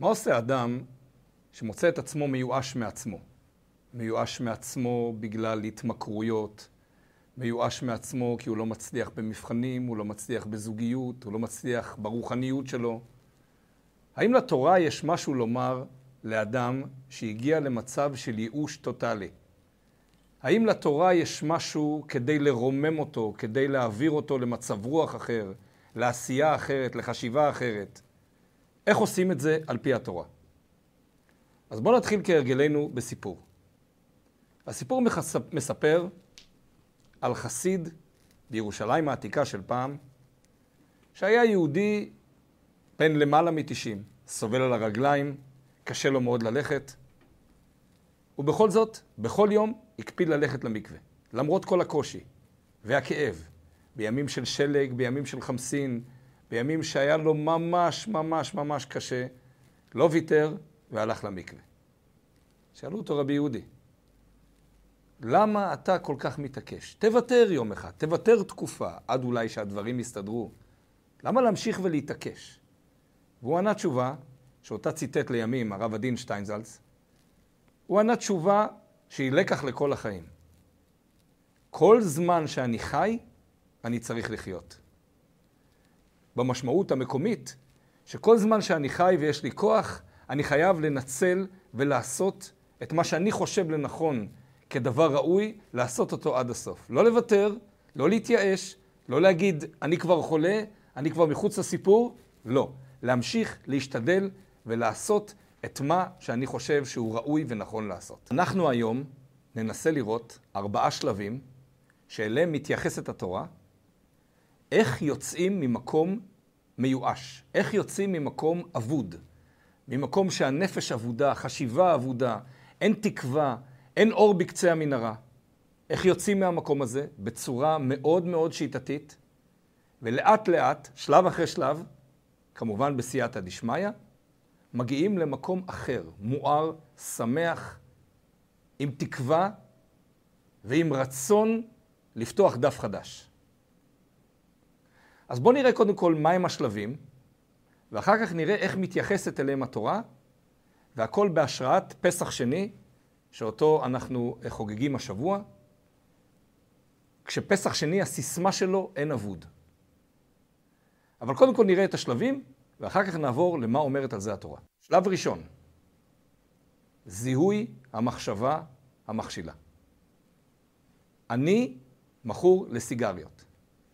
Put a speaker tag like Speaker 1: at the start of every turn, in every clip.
Speaker 1: מה עושה אדם שמוצא את עצמו מיואש מעצמו? מיואש מעצמו בגלל התמכרויות, מיואש מעצמו כי הוא לא מצליח במבחנים, הוא לא מצליח בזוגיות, הוא לא מצליח ברוחניות שלו. האם לתורה יש משהו לומר לאדם שהגיע למצב של ייאוש טוטאלי? האם לתורה יש משהו כדי לרומם אותו, כדי להעביר אותו למצב רוח אחר, לעשייה אחרת, לחשיבה אחרת? איך עושים את זה על פי התורה? אז בואו נתחיל כהרגלנו בסיפור. הסיפור מספר על חסיד בירושלים העתיקה של פעם, שהיה יהודי בן למעלה מתשעים, סובל על הרגליים, קשה לו מאוד ללכת, ובכל זאת, בכל יום הקפיד ללכת למקווה, למרות כל הקושי והכאב, בימים של שלג, בימים של חמסין, בימים שהיה לו ממש ממש ממש קשה, לא ויתר והלך למקווה. שאלו אותו רבי יהודי, למה אתה כל כך מתעקש? תוותר יום אחד, תוותר תקופה, עד אולי שהדברים יסתדרו. למה להמשיך ולהתעקש? והוא ענה תשובה, שאותה ציטט לימים הרב הדין שטיינזלץ, הוא ענה תשובה שהיא לקח לכל החיים. כל זמן שאני חי, אני צריך לחיות. במשמעות המקומית, שכל זמן שאני חי ויש לי כוח, אני חייב לנצל ולעשות את מה שאני חושב לנכון כדבר ראוי, לעשות אותו עד הסוף. לא לוותר, לא להתייאש, לא להגיד, אני כבר חולה, אני כבר מחוץ לסיפור, לא. להמשיך, להשתדל ולעשות את מה שאני חושב שהוא ראוי ונכון לעשות. אנחנו היום ננסה לראות ארבעה שלבים שאליהם מתייחסת התורה, איך יוצאים ממקום מיואש, איך יוצאים ממקום אבוד, ממקום שהנפש אבודה, חשיבה אבודה, אין תקווה, אין אור בקצה המנהרה. איך יוצאים מהמקום הזה? בצורה מאוד מאוד שיטתית, ולאט לאט, שלב אחרי שלב, כמובן בסייעתא דשמיא, מגיעים למקום אחר, מואר, שמח, עם תקווה ועם רצון לפתוח דף חדש. אז בואו נראה קודם כל מהם השלבים, ואחר כך נראה איך מתייחסת אליהם התורה, והכל בהשראת פסח שני, שאותו אנחנו חוגגים השבוע. כשפסח שני, הסיסמה שלו אין אבוד. אבל קודם כל נראה את השלבים, ואחר כך נעבור למה אומרת על זה התורה. שלב ראשון, זיהוי המחשבה המכשילה. אני מכור לסיגריות.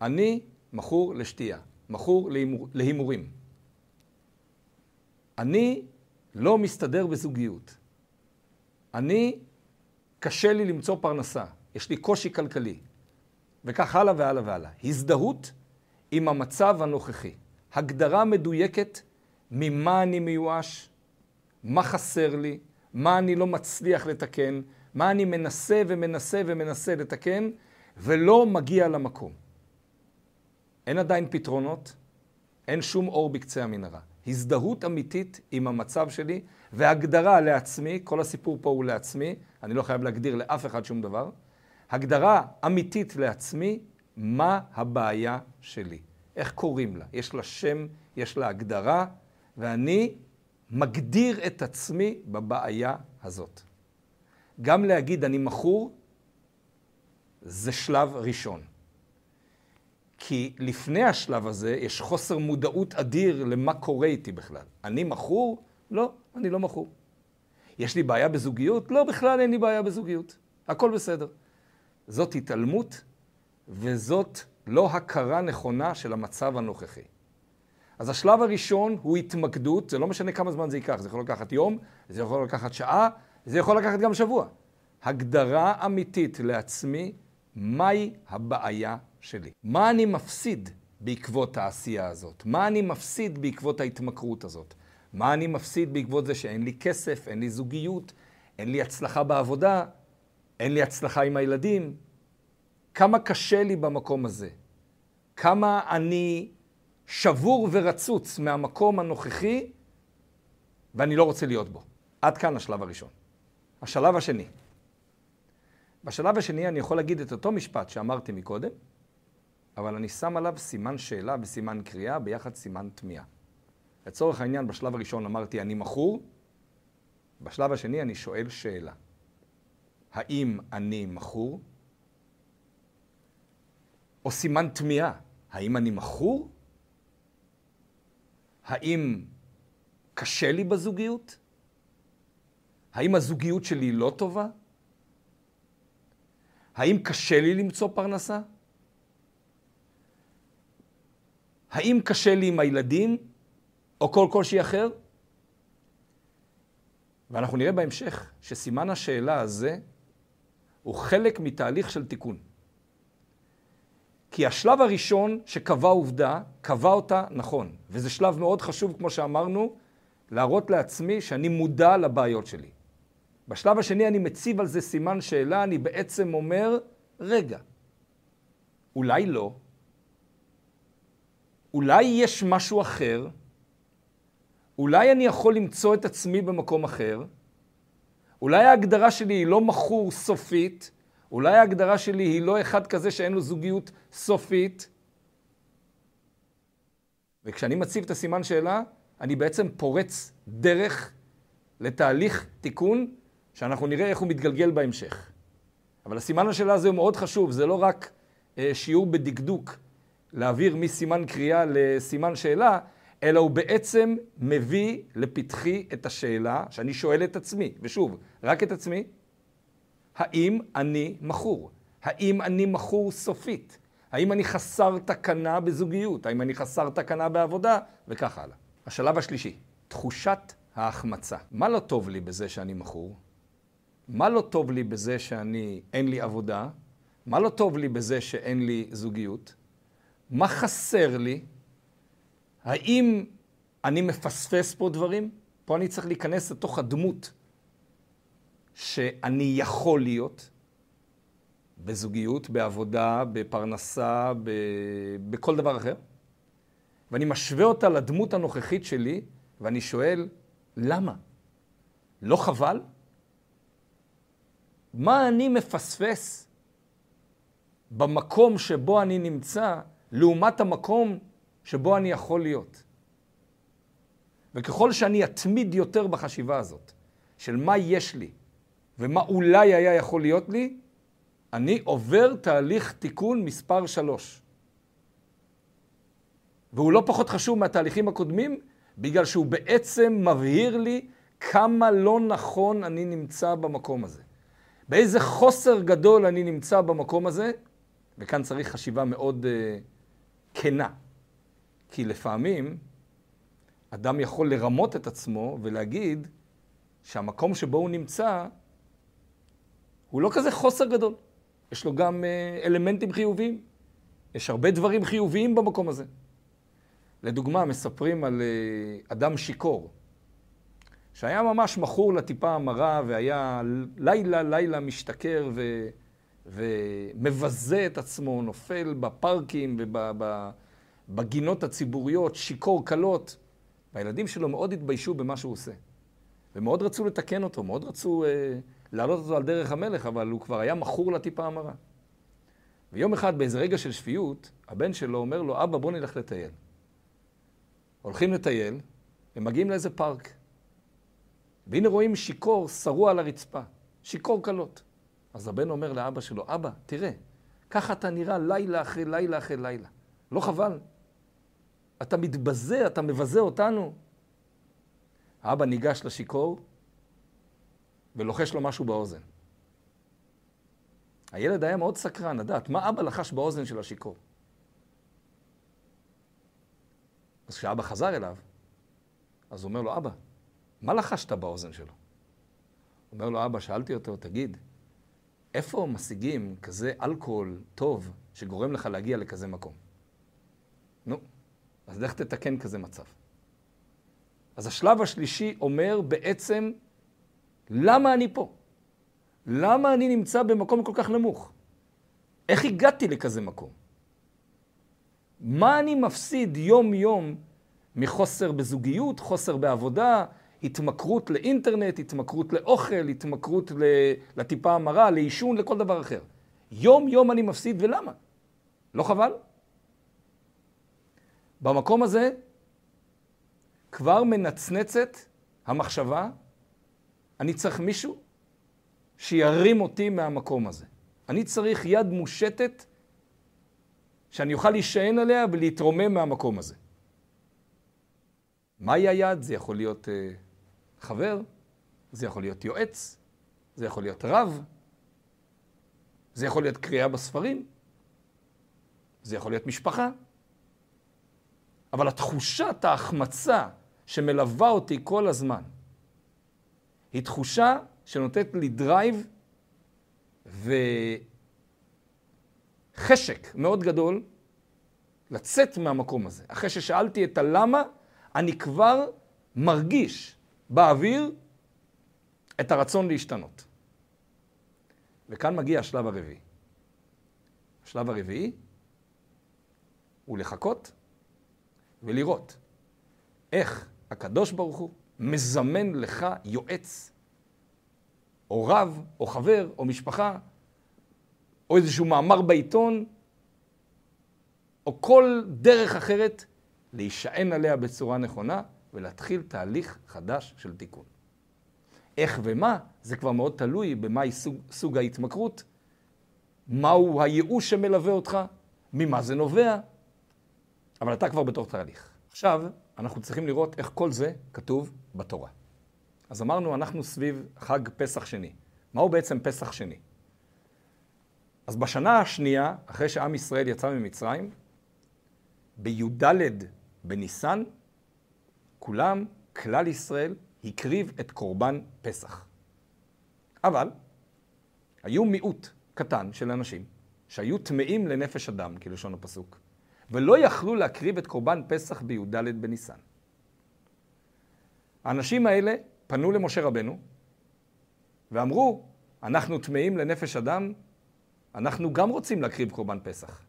Speaker 1: אני מכור לשתייה. מכור להימורים. אני לא מסתדר בזוגיות. אני, קשה לי למצוא פרנסה. יש לי קושי כלכלי. וכך הלאה והלאה והלאה. הזדהות עם המצב הנוכחי. הגדרה מדויקת ממה אני מיואש, מה חסר לי, מה אני לא מצליח לתקן, מה אני מנסה ומנסה ומנסה לתקן, ולא מגיע למקום. אין עדיין פתרונות, אין שום אור בקצה המנהרה. הזדהות אמיתית עם המצב שלי, והגדרה לעצמי, כל הסיפור פה הוא לעצמי, אני לא חייב להגדיר לאף אחד שום דבר, הגדרה אמיתית לעצמי, מה הבעיה שלי. איך קוראים לה? יש לה שם, יש לה הגדרה, ואני מגדיר את עצמי בבעיה הזאת. גם להגיד אני מכור, זה שלב ראשון. כי לפני השלב הזה יש חוסר מודעות אדיר למה קורה איתי בכלל. אני מכור? לא, אני לא מכור. יש לי בעיה בזוגיות? לא, בכלל אין לי בעיה בזוגיות. הכל בסדר. זאת התעלמות וזאת לא הכרה נכונה של המצב הנוכחי. אז השלב הראשון הוא התמקדות, זה לא משנה כמה זמן זה ייקח, זה יכול לקחת יום, זה יכול לקחת שעה, זה יכול לקחת גם שבוע. הגדרה אמיתית לעצמי, מהי הבעיה שלי? מה אני מפסיד בעקבות העשייה הזאת? מה אני מפסיד בעקבות ההתמכרות הזאת? מה אני מפסיד בעקבות זה שאין לי כסף, אין לי זוגיות, אין לי הצלחה בעבודה, אין לי הצלחה עם הילדים? כמה קשה לי במקום הזה? כמה אני שבור ורצוץ מהמקום הנוכחי ואני לא רוצה להיות בו. עד כאן השלב הראשון. השלב השני. בשלב השני אני יכול להגיד את אותו משפט שאמרתי מקודם, אבל אני שם עליו סימן שאלה וסימן קריאה ביחד סימן תמיהה. לצורך העניין, בשלב הראשון אמרתי אני מכור, בשלב השני אני שואל שאלה. האם אני מכור? או סימן תמיהה, האם אני מכור? האם קשה לי בזוגיות? האם הזוגיות שלי לא טובה? האם קשה לי למצוא פרנסה? האם קשה לי עם הילדים, או כל קושי אחר? ואנחנו נראה בהמשך שסימן השאלה הזה הוא חלק מתהליך של תיקון. כי השלב הראשון שקבע עובדה, קבע אותה נכון. וזה שלב מאוד חשוב, כמו שאמרנו, להראות לעצמי שאני מודע לבעיות שלי. בשלב השני אני מציב על זה סימן שאלה, אני בעצם אומר, רגע, אולי לא, אולי יש משהו אחר, אולי אני יכול למצוא את עצמי במקום אחר, אולי ההגדרה שלי היא לא מכור סופית, אולי ההגדרה שלי היא לא אחד כזה שאין לו זוגיות סופית. וכשאני מציב את הסימן שאלה, אני בעצם פורץ דרך לתהליך תיקון, שאנחנו נראה איך הוא מתגלגל בהמשך. אבל הסימן השאלה הזה הוא מאוד חשוב, זה לא רק אה, שיעור בדקדוק, להעביר מסימן קריאה לסימן שאלה, אלא הוא בעצם מביא לפתחי את השאלה שאני שואל את עצמי, ושוב, רק את עצמי, האם אני מכור? האם אני מכור סופית? האם אני חסר תקנה בזוגיות? האם אני חסר תקנה בעבודה? וכך הלאה. השלב השלישי, תחושת ההחמצה. מה לא טוב לי בזה שאני מכור? מה לא טוב לי בזה שאני, אין לי עבודה? מה לא טוב לי בזה שאין לי זוגיות? מה חסר לי? האם אני מפספס פה דברים? פה אני צריך להיכנס לתוך הדמות שאני יכול להיות בזוגיות, בעבודה, בפרנסה, ב... בכל דבר אחר. ואני משווה אותה לדמות הנוכחית שלי, ואני שואל, למה? לא חבל? מה אני מפספס במקום שבו אני נמצא, לעומת המקום שבו אני יכול להיות? וככל שאני אתמיד יותר בחשיבה הזאת, של מה יש לי, ומה אולי היה יכול להיות לי, אני עובר תהליך תיקון מספר שלוש. והוא לא פחות חשוב מהתהליכים הקודמים, בגלל שהוא בעצם מבהיר לי כמה לא נכון אני נמצא במקום הזה. באיזה חוסר גדול אני נמצא במקום הזה, וכאן צריך חשיבה מאוד uh, כנה. כי לפעמים אדם יכול לרמות את עצמו ולהגיד שהמקום שבו הוא נמצא הוא לא כזה חוסר גדול. יש לו גם אה, אלמנטים חיוביים. יש הרבה דברים חיוביים במקום הזה. לדוגמה, מספרים על אה, אדם שיכור, שהיה ממש מכור לטיפה המרה והיה לילה לילה משתכר ו... ומבזה את עצמו, נופל בפארקים ובגינות הציבוריות, שיכור קלות. והילדים שלו מאוד התביישו במה שהוא עושה. ומאוד רצו לתקן אותו, מאוד רצו... אה, להעלות אותו על דרך המלך, אבל הוא כבר היה מכור לטיפה המרה. ויום אחד, באיזה רגע של שפיות, הבן שלו אומר לו, אבא, בוא נלך לטייל. הולכים לטייל, הם מגיעים לאיזה פארק. והנה רואים שיכור שרוע על הרצפה, שיכור קלות. אז הבן אומר לאבא שלו, אבא, תראה, ככה אתה נראה לילה אחרי לילה אחרי לילה. לא חבל? אתה מתבזה, אתה מבזה אותנו. האבא ניגש לשיכור, ולוחש לו משהו באוזן. הילד היה מאוד סקרן לדעת מה אבא לחש באוזן של השיכור. אז כשאבא חזר אליו, אז הוא אומר לו, אבא, מה לחשת באוזן שלו? אומר לו, אבא, שאלתי אותו, תגיד, איפה משיגים כזה אלכוהול טוב שגורם לך להגיע לכזה מקום? נו, אז לך תתקן כזה מצב. אז השלב השלישי אומר בעצם למה אני פה? למה אני נמצא במקום כל כך נמוך? איך הגעתי לכזה מקום? מה אני מפסיד יום-יום מחוסר בזוגיות, חוסר בעבודה, התמכרות לאינטרנט, התמכרות לאוכל, התמכרות לטיפה המרה, לעישון, לכל דבר אחר. יום-יום אני מפסיד, ולמה? לא חבל? במקום הזה, כבר מנצנצת המחשבה, אני צריך מישהו שירים אותי מהמקום הזה. אני צריך יד מושטת שאני אוכל להישען עליה ולהתרומם מהמקום הזה. מהי היד? זה יכול להיות אה, חבר, זה יכול להיות יועץ, זה יכול להיות רב, זה יכול להיות קריאה בספרים, זה יכול להיות משפחה. אבל התחושת ההחמצה שמלווה אותי כל הזמן, היא תחושה שנותנת לי דרייב וחשק מאוד גדול לצאת מהמקום הזה. אחרי ששאלתי את הלמה, אני כבר מרגיש באוויר את הרצון להשתנות. וכאן מגיע השלב הרביעי. השלב הרביעי הוא לחכות ולראות איך הקדוש ברוך הוא מזמן לך יועץ, או רב, או חבר, או משפחה, או איזשהו מאמר בעיתון, או כל דרך אחרת להישען עליה בצורה נכונה ולהתחיל תהליך חדש של תיקון. איך ומה, זה כבר מאוד תלוי במהי סוג, סוג ההתמכרות, מהו הייאוש שמלווה אותך, ממה זה נובע, אבל אתה כבר בתוך תהליך. עכשיו, אנחנו צריכים לראות איך כל זה כתוב בתורה. אז אמרנו, אנחנו סביב חג פסח שני. מהו בעצם פסח שני? אז בשנה השנייה, אחרי שעם ישראל יצא ממצרים, בי"ד בניסן, כולם, כלל ישראל, הקריב את קורבן פסח. אבל היו מיעוט קטן של אנשים שהיו טמאים לנפש אדם, כלשון הפסוק, ולא יכלו להקריב את קורבן פסח בי"ד בניסן. האנשים האלה פנו למשה רבנו ואמרו, אנחנו טמאים לנפש אדם, אנחנו גם רוצים להקריב קורבן פסח.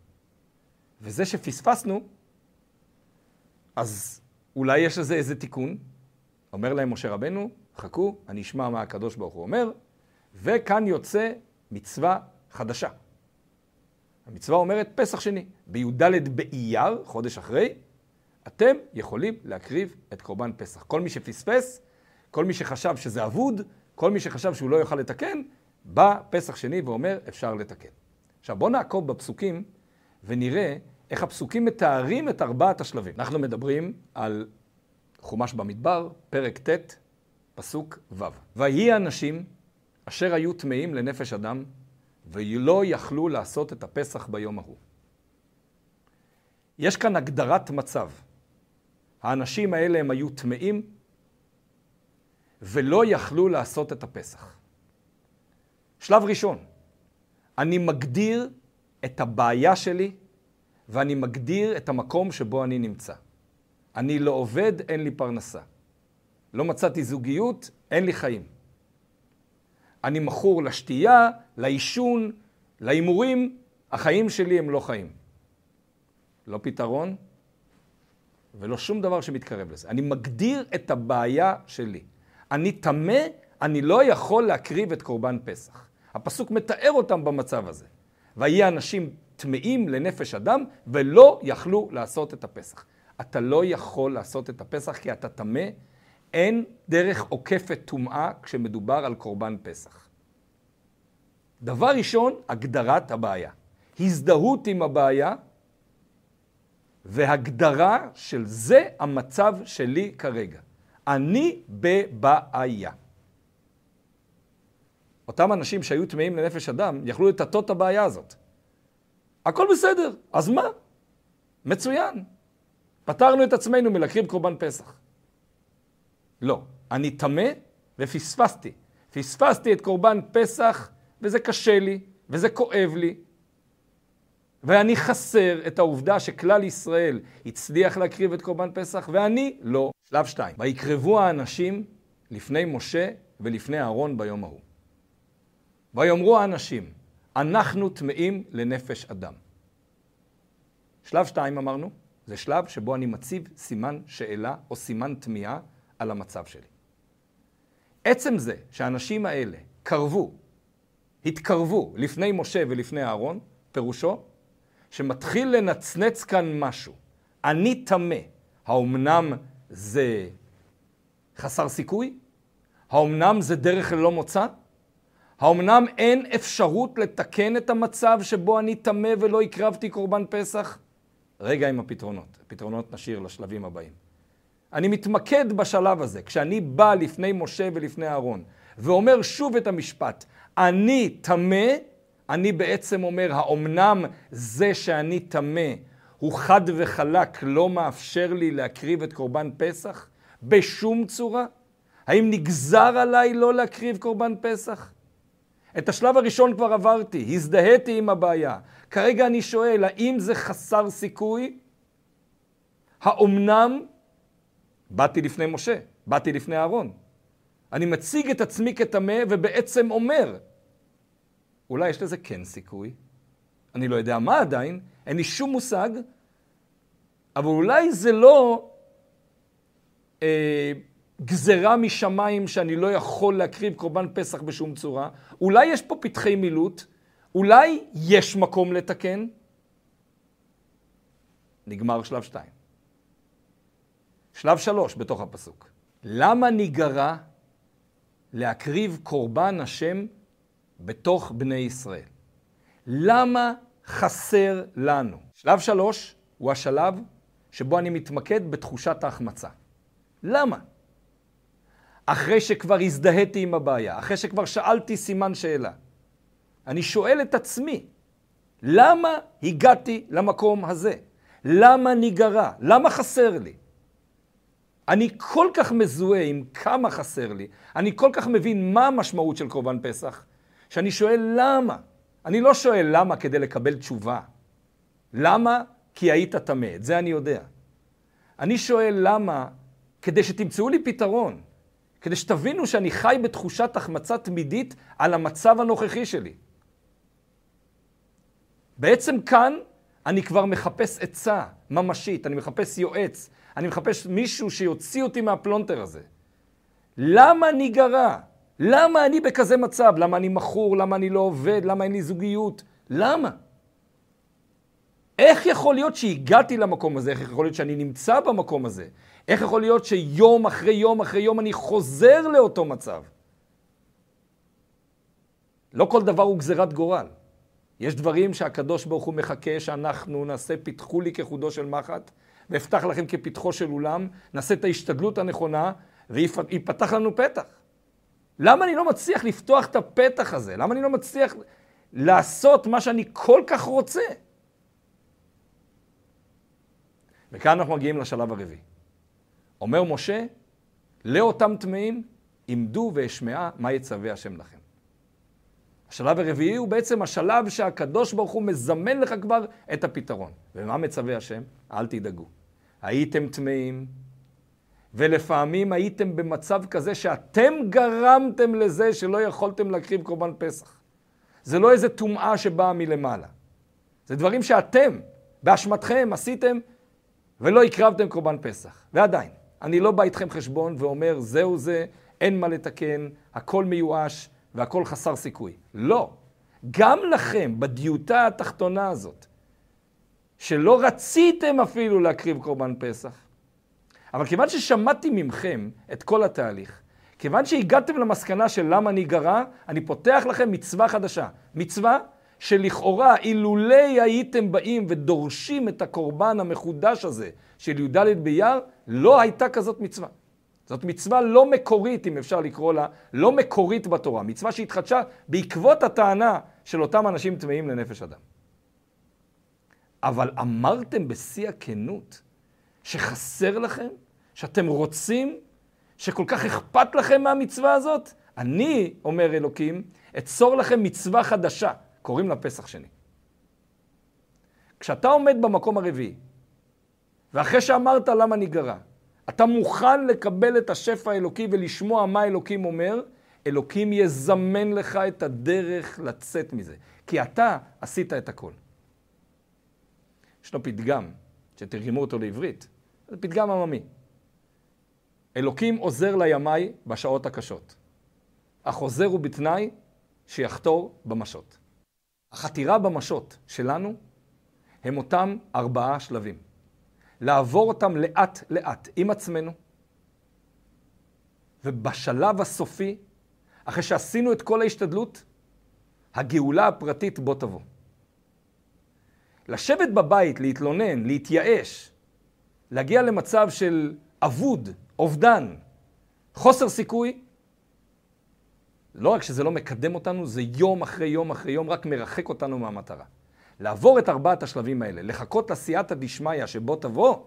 Speaker 1: וזה שפספסנו, אז אולי יש לזה איזה תיקון? אומר להם משה רבנו, חכו, אני אשמע מה הקדוש ברוך הוא אומר, וכאן יוצא מצווה חדשה. המצווה אומרת פסח שני. בי"ד באייר, חודש אחרי, אתם יכולים להקריב את קורבן פסח. כל מי שפספס, כל מי שחשב שזה אבוד, כל מי שחשב שהוא לא יוכל לתקן, בא פסח שני ואומר, אפשר לתקן. עכשיו בואו נעקוב בפסוקים ונראה איך הפסוקים מתארים את ארבעת השלבים. אנחנו מדברים על חומש במדבר, פרק ט', פסוק ו'. ויהי אנשים אשר היו טמאים לנפש אדם, ולא יכלו לעשות את הפסח ביום ההוא. יש כאן הגדרת מצב. האנשים האלה הם היו טמאים ולא יכלו לעשות את הפסח. שלב ראשון, אני מגדיר את הבעיה שלי ואני מגדיר את המקום שבו אני נמצא. אני לא עובד, אין לי פרנסה. לא מצאתי זוגיות, אין לי חיים. אני מכור לשתייה, לעישון, להימורים, החיים שלי הם לא חיים. לא פתרון ולא שום דבר שמתקרב לזה. אני מגדיר את הבעיה שלי. אני טמא, אני לא יכול להקריב את קורבן פסח. הפסוק מתאר אותם במצב הזה. ויהי אנשים טמאים לנפש אדם ולא יכלו לעשות את הפסח. אתה לא יכול לעשות את הפסח כי אתה טמא, אין דרך עוקפת טומאה כשמדובר על קורבן פסח. דבר ראשון, הגדרת הבעיה. הזדהות עם הבעיה והגדרה של זה המצב שלי כרגע. אני בבעיה. אותם אנשים שהיו טמאים לנפש אדם יכלו לטאטא את הבעיה הזאת. הכל בסדר, אז מה? מצוין. פטרנו את עצמנו מלהקריב קורבן פסח. לא, אני טמא ופספסתי. פספסתי את קורבן פסח וזה קשה לי וזה כואב לי. ואני חסר את העובדה שכלל ישראל הצליח להקריב את קורבן פסח ואני לא. שלב שתיים, ויקרבו האנשים לפני משה ולפני אהרון ביום ההוא. ויאמרו האנשים, אנחנו טמאים לנפש אדם. שלב שתיים אמרנו, זה שלב שבו אני מציב סימן שאלה או סימן תמיהה על המצב שלי. עצם זה שהאנשים האלה קרבו, התקרבו לפני משה ולפני אהרון, פירושו שמתחיל לנצנץ כאן משהו. אני טמא. האומנם זה חסר סיכוי? האומנם זה דרך ללא מוצא? האומנם אין אפשרות לתקן את המצב שבו אני טמא ולא הקרבתי קורבן פסח? רגע עם הפתרונות. הפתרונות נשאיר לשלבים הבאים. אני מתמקד בשלב הזה, כשאני בא לפני משה ולפני אהרון, ואומר שוב את המשפט, אני טמא, אני בעצם אומר, האומנם זה שאני טמא הוא חד וחלק לא מאפשר לי להקריב את קורבן פסח? בשום צורה? האם נגזר עליי לא להקריב קורבן פסח? את השלב הראשון כבר עברתי, הזדהיתי עם הבעיה. כרגע אני שואל, האם זה חסר סיכוי? האומנם? באתי לפני משה, באתי לפני אהרון. אני מציג את עצמי כטמא ובעצם אומר, אולי יש לזה כן סיכוי, אני לא יודע מה עדיין, אין לי שום מושג, אבל אולי זה לא אה, גזרה משמיים שאני לא יכול להקריב קורבן פסח בשום צורה, אולי יש פה פתחי מילוט, אולי יש מקום לתקן. נגמר שלב שתיים. שלב שלוש בתוך הפסוק. למה ניגרע להקריב קורבן השם בתוך בני ישראל? למה חסר לנו? שלב שלוש הוא השלב שבו אני מתמקד בתחושת ההחמצה. למה? אחרי שכבר הזדהיתי עם הבעיה, אחרי שכבר שאלתי סימן שאלה, אני שואל את עצמי, למה הגעתי למקום הזה? למה ניגרע? למה חסר לי? אני כל כך מזוהה עם כמה חסר לי, אני כל כך מבין מה המשמעות של קורבן פסח, שאני שואל למה. אני לא שואל למה כדי לקבל תשובה. למה? כי היית טמא, את זה אני יודע. אני שואל למה, כדי שתמצאו לי פתרון, כדי שתבינו שאני חי בתחושת החמצה תמידית על המצב הנוכחי שלי. בעצם כאן אני כבר מחפש עצה ממשית, אני מחפש יועץ, אני מחפש מישהו שיוציא אותי מהפלונטר הזה. למה אני גרה? למה אני בכזה מצב? למה אני מכור? למה אני לא עובד? למה אין לי זוגיות? למה? איך יכול להיות שהגעתי למקום הזה? איך יכול להיות שאני נמצא במקום הזה? איך יכול להיות שיום אחרי יום אחרי יום אני חוזר לאותו מצב? לא כל דבר הוא גזירת גורל. יש דברים שהקדוש ברוך הוא מחכה שאנחנו נעשה פיתחו לי כחודו של מחט, ואפתח לכם כפתחו של אולם, נעשה את ההשתדלות הנכונה, ויפתח לנו פתח. למה אני לא מצליח לפתוח את הפתח הזה? למה אני לא מצליח לעשות מה שאני כל כך רוצה? וכאן אנחנו מגיעים לשלב הרביעי. אומר משה, לאותם טמאים, עמדו ואשמעה מה יצווה השם לכם. השלב הרביעי הוא בעצם השלב שהקדוש ברוך הוא מזמן לך כבר את הפתרון. ומה מצווה השם? אל תדאגו. הייתם טמאים, ולפעמים הייתם במצב כזה שאתם גרמתם לזה שלא יכולתם להקריב קורבן פסח. זה לא איזה טומאה שבאה מלמעלה. זה דברים שאתם, באשמתכם, עשיתם ולא הקרבתם קורבן פסח. ועדיין, אני לא בא איתכם חשבון ואומר, זהו זה, אין מה לתקן, הכל מיואש והכל חסר סיכוי. לא. גם לכם, בדיוטה התחתונה הזאת, שלא רציתם אפילו להקריב קורבן פסח, אבל כיוון ששמעתי ממכם את כל התהליך, כיוון שהגעתם למסקנה של למה אני גרה, אני פותח לכם מצווה חדשה. מצווה שלכאורה אילולי הייתם באים ודורשים את הקורבן המחודש הזה של י"ד באייר, לא הייתה כזאת מצווה. זאת מצווה לא מקורית, אם אפשר לקרוא לה, לא מקורית בתורה. מצווה שהתחדשה בעקבות הטענה של אותם אנשים טמאים לנפש אדם. אבל אמרתם בשיא הכנות שחסר לכם, שאתם רוצים, שכל כך אכפת לכם מהמצווה הזאת? אני, אומר אלוקים, אצור לכם מצווה חדשה, קוראים לה פסח שני. כשאתה עומד במקום הרביעי, ואחרי שאמרת למה ניגרע, אתה מוכן לקבל את השפע האלוקי ולשמוע מה אלוקים אומר, אלוקים יזמן לך את הדרך לצאת מזה. כי אתה עשית את הכל. ישנו פתגם, שתרגמו אותו לעברית, זה פתגם עממי. אלוקים עוזר לימי בשעות הקשות, אך עוזר הוא בתנאי שיחתור במשות. החתירה במשות שלנו הם אותם ארבעה שלבים. לעבור אותם לאט-לאט עם עצמנו, ובשלב הסופי, אחרי שעשינו את כל ההשתדלות, הגאולה הפרטית בוא תבוא. לשבת בבית, להתלונן, להתייאש, להגיע למצב של אבוד, אובדן, חוסר סיכוי, לא רק שזה לא מקדם אותנו, זה יום אחרי יום אחרי יום רק מרחק אותנו מהמטרה. לעבור את ארבעת השלבים האלה, לחכות לסייעתא דשמיא שבו תבוא,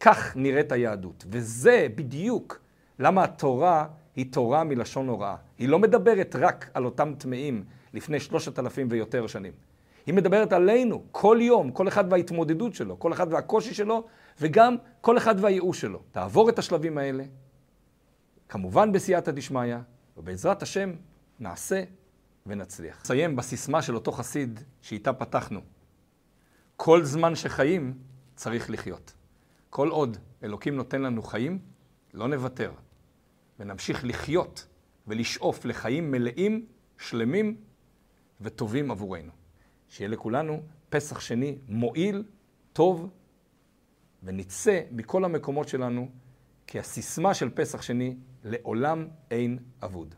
Speaker 1: כך נראית היהדות. וזה בדיוק למה התורה היא תורה מלשון הוראה. היא לא מדברת רק על אותם טמאים לפני שלושת אלפים ויותר שנים. היא מדברת עלינו, כל יום, כל אחד וההתמודדות שלו, כל אחד והקושי שלו, וגם כל אחד והייאוש שלו. תעבור את השלבים האלה, כמובן בסייעתא דשמיא, ובעזרת השם נעשה ונצליח. נסיים בסיסמה של אותו חסיד שאיתה פתחנו. כל זמן שחיים צריך לחיות. כל עוד אלוקים נותן לנו חיים, לא נוותר, ונמשיך לחיות ולשאוף לחיים מלאים, שלמים וטובים עבורנו. שיהיה לכולנו פסח שני מועיל, טוב, ונצא מכל המקומות שלנו, כי הסיסמה של פסח שני, לעולם אין אבוד.